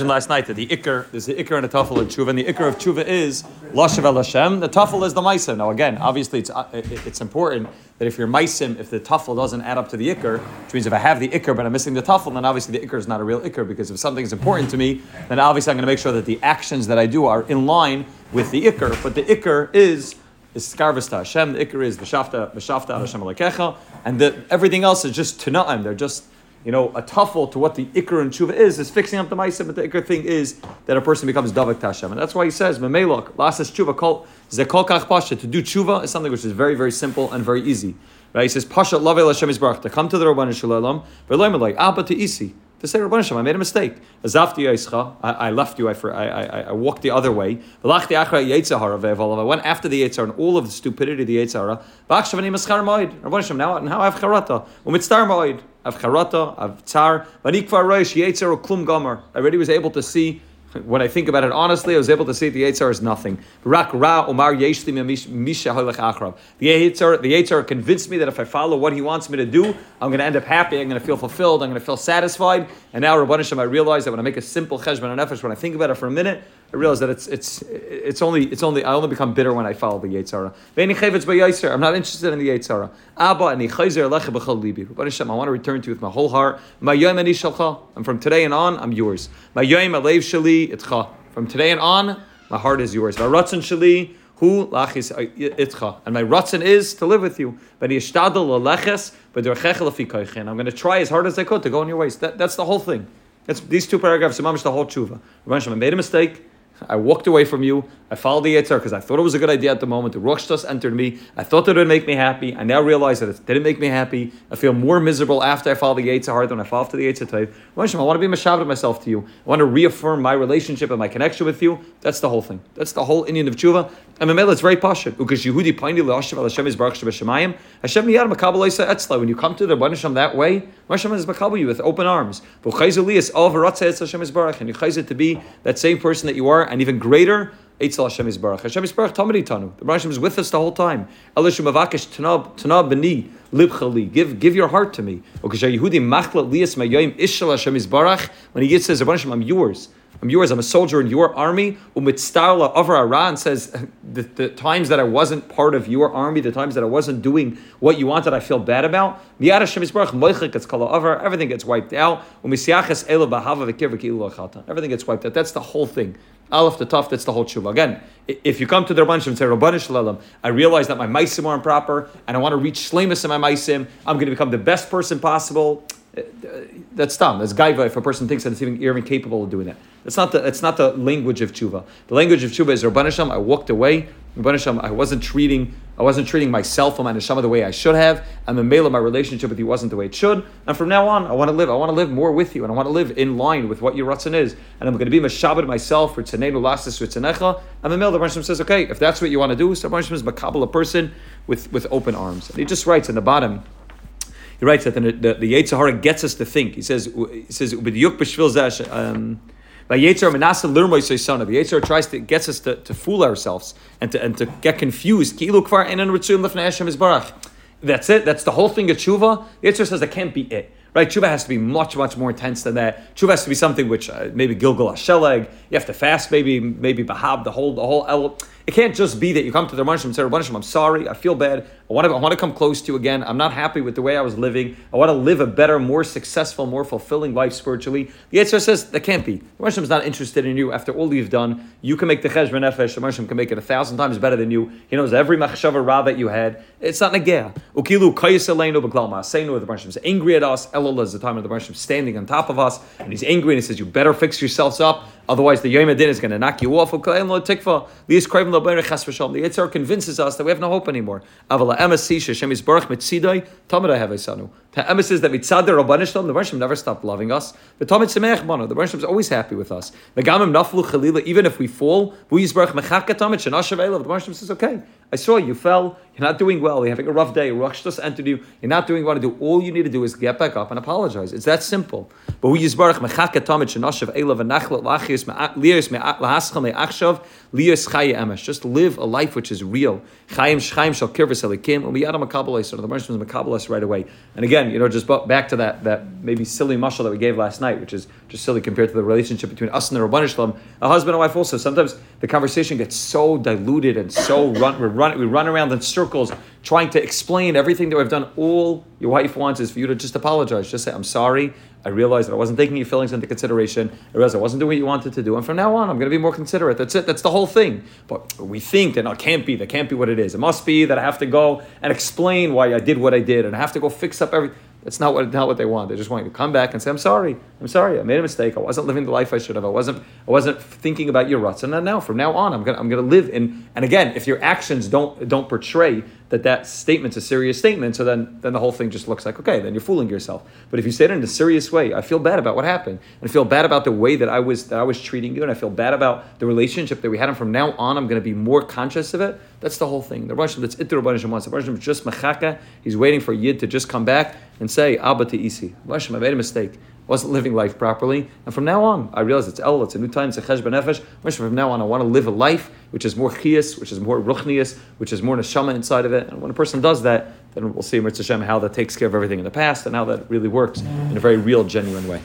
last night that the ikr, there's the ikr and the tafel of tshuva, and the ikr of tshuva is lashav el Hashem. The tafel is the maisim. Now again, obviously it's uh, it's important that if you're maisim, if the tafel doesn't add up to the ikr, which means if I have the ikr but I'm missing the tafel, then obviously the ikr is not a real ikr because if something is important to me, then obviously I'm going to make sure that the actions that I do are in line with the ikr. But the ikr is is skarvas to Hashem. The ikr is v'shafta v'shafta Hashem alekecha, and the, everything else is just tunaim. They're just you know, a tuffle to what the ikr and tshuva is, is fixing up the ma'aseh, but the ikr thing is that a person becomes davak tashem. And that's why he says, memelok, lasas tshuva, kol, zekol kach pasha, to do tshuva is something which is very, very simple and very easy. Right? He says, pasha lavel Hashem Yisbarach, to come to the Rabban Shalom, like, abba to isi, to say, Rabban Hashem, I made a mistake. I left you, I, I, I, I walked the other way. I went after the Yetzahara and all of the stupidity of the moed. Rabban Hashem, now, now I have charata. Umitztar moed. I've charata, I've tsar. Vanikvar roish Yetzer klum gomer. I already was able to see when I think about it honestly, I was able to see the Yitzhar is nothing. The Yitzhar, the convinced me that if I follow what he wants me to do, I'm going to end up happy. I'm going to feel fulfilled. I'm going to feel satisfied. And now, Rabban Hashem, I realize that when I make a simple cheshbon and nefesh, when I think about it for a minute, I realize that it's it's it's only it's only I only become bitter when I follow the Yitzhara. I'm not interested in the Yitzhara. Abba I want to return to you with my whole heart. And from today and on, I'm yours. From today and on, my heart is yours. Shali hu lachis uh, itcha. And my ratzon is to live with you. I'm going to try as hard as I could to go in your ways. That, that's the whole thing. That's these two paragraphs. Mamish the whole tshuva. I made a mistake. I walked away from you. I followed the Yitzhar because I thought it was a good idea at the moment. The Rosh entered me. I thought that it would make me happy. I now realize that it didn't make me happy. I feel more miserable after I followed the Yitzhar than I followed to the Yitzhar type. I want to be mashav myself to you. I want to reaffirm my relationship and my connection with you. That's the whole thing. That's the whole inyan of tshuva. And Mamela, it's very pashut because Yehudi paini le'ashav al Hashem is baruch shemayim. Hashem miyad makabel etzla. When you come to the Hashem that way, Hashem is makabel you with open arms. But chayzu li is all v'ratzeh Hashem is baruch, and you chayzu to be that same person that you are, and even greater Eitzel Hashem Yisbarach. Hashem Yisbarach Tamadi Tanu. The Hashem is with us the whole time. Elishu Mavakish Tanab Beni Libchali. Give give your heart to me. When he gets says, Hashem, I'm yours. I'm yours. I'm a soldier in your army. Umitztarla over Iran says the, the times that I wasn't part of your army, the times that I wasn't doing what you wanted, I feel bad about. Everything gets wiped out. Everything gets wiped out. That's the whole thing. Aleph the tough, that's the whole tshuva. Again, if you come to the Rabban and say, Rabban Shalom, I realize that my maisim are improper and I want to reach shlemus in my maisim, I'm going to become the best person possible. That's dumb. That's gaiva if a person thinks that it's even, even capable of doing that. That's not the, that's not the language of tshuva. The language of tshuva is Rabban Hashem, I walked away. Rabban Hashem, I wasn't treating I wasn't treating myself and my neshama the way I should have, the male my relationship with you wasn't the way it should. And from now on, I want to live. I want to live more with you, and I want to live in line with what your ratzon is. And I'm going to be mashabed myself for tzaneinu lastis ritzanecha. And the male the Hashem says, okay, if that's what you want to do, so Hashem is makabel a person with with open arms. And he just writes in the bottom. He writes that the, the, the Yetzirah gets us to think. He says, he says, um, the Yetzer tries to gets us to, to fool ourselves and to and to get confused. That's it. That's the whole thing of tshuva. Yetzer says that can't be it. Right? Tshuva has to be much, much more intense than that. Tshuva has to be something which uh, maybe Gilgal Hasheleg. You have to fast, maybe maybe Bahab, the whole the whole. It can't just be that you come to the Rabbanishim and say, Rabbanishim, I'm sorry, I feel bad, I want, to, I want to come close to you again, I'm not happy with the way I was living, I want to live a better, more successful, more fulfilling life spiritually. The Yitzhak says, that can't be. The Rabbanishim is not interested in you after all you've done. You can make the Cheshbon Nefesh, the Rabbanishim can make it a thousand times better than you. He knows every Machshava Ra that you had. It's not Negea. Ukilu Kayasaleinu Beklal Ma'aseinu, the Rabbanishim is angry at us. Elul is the time of the Rabbanishim standing on top of us, and he's angry and he says, you better fix yourselves up. Otherwise, the Yom is going to knock you off. The Yitzhar convinces us that we have no hope anymore. The emes is that mitzad the Rabbanishlam, the Rabbanishlam never stopped loving us. The Tamid Semech Mano, the Rabbanishlam is always happy with us. The Gamim Naflu Chalila, even if we fall, the Rabbanishlam says, okay, I saw you fell. You're not doing well. You're having a rough day. Rush just entered you. You're not doing what to do. All you need to do is get back up and apologize. It's that simple. But we use baruch mechaka tamid shenashav elav v'nachlet lachis lias me'aschal me'achshav lias chaya emesh. Just live a life which is real. Chayim shchayim shal kirvis elikim umiyadam makabalos. So the Marshal was makabalos right away. And again, you know, just back to that that maybe silly mashal that we gave last night, which is just silly compared to the relationship between us and the Rabban Shalom. A husband and wife also. Sometimes the conversation gets so diluted and so run run we run around in circles trying to explain everything that we've done. All your wife wants is for you to just apologize. Just say, I'm sorry. I realized that I wasn't taking your feelings into consideration. I realized I wasn't doing what you wanted to do. And from now on, I'm going to be more considerate. That's it. That's the whole thing. But we think that it can't be. That can't be what it is. It must be that I have to go and explain why I did what I did and I have to go fix up everything. That's not what, not what they want. They just want you to come back and say, I'm sorry. I'm sorry. I made a mistake. I wasn't living the life I should have. I wasn't, I wasn't thinking about your ruts. And now, from now on, I'm going to I'm gonna live in, and again, if your actions don't, don't portray that that statement's a serious statement, so then, then the whole thing just looks like, okay, then you're fooling yourself. But if you say it in a serious way, I feel bad about what happened. And I feel bad about the way that I was, that I was treating you. And I feel bad about the relationship that we had. And from now on, I'm going to be more conscious of it. That's the whole thing. The Russian, that's it the Rabban wants. The is just mechaka. He's waiting for Yid to just come back and say, Abba Isi. Russian, I made a mistake wasn't living life properly. And from now on, I realize it's El, it's a new time, it's a Chesh Benefesh. From now on, I want to live a life which is more Chias, which is more Ruchnias, which is more Neshama inside of it. And when a person does that, then we'll see, Mitzvah Hashem, how that takes care of everything in the past and how that really works in a very real, genuine way.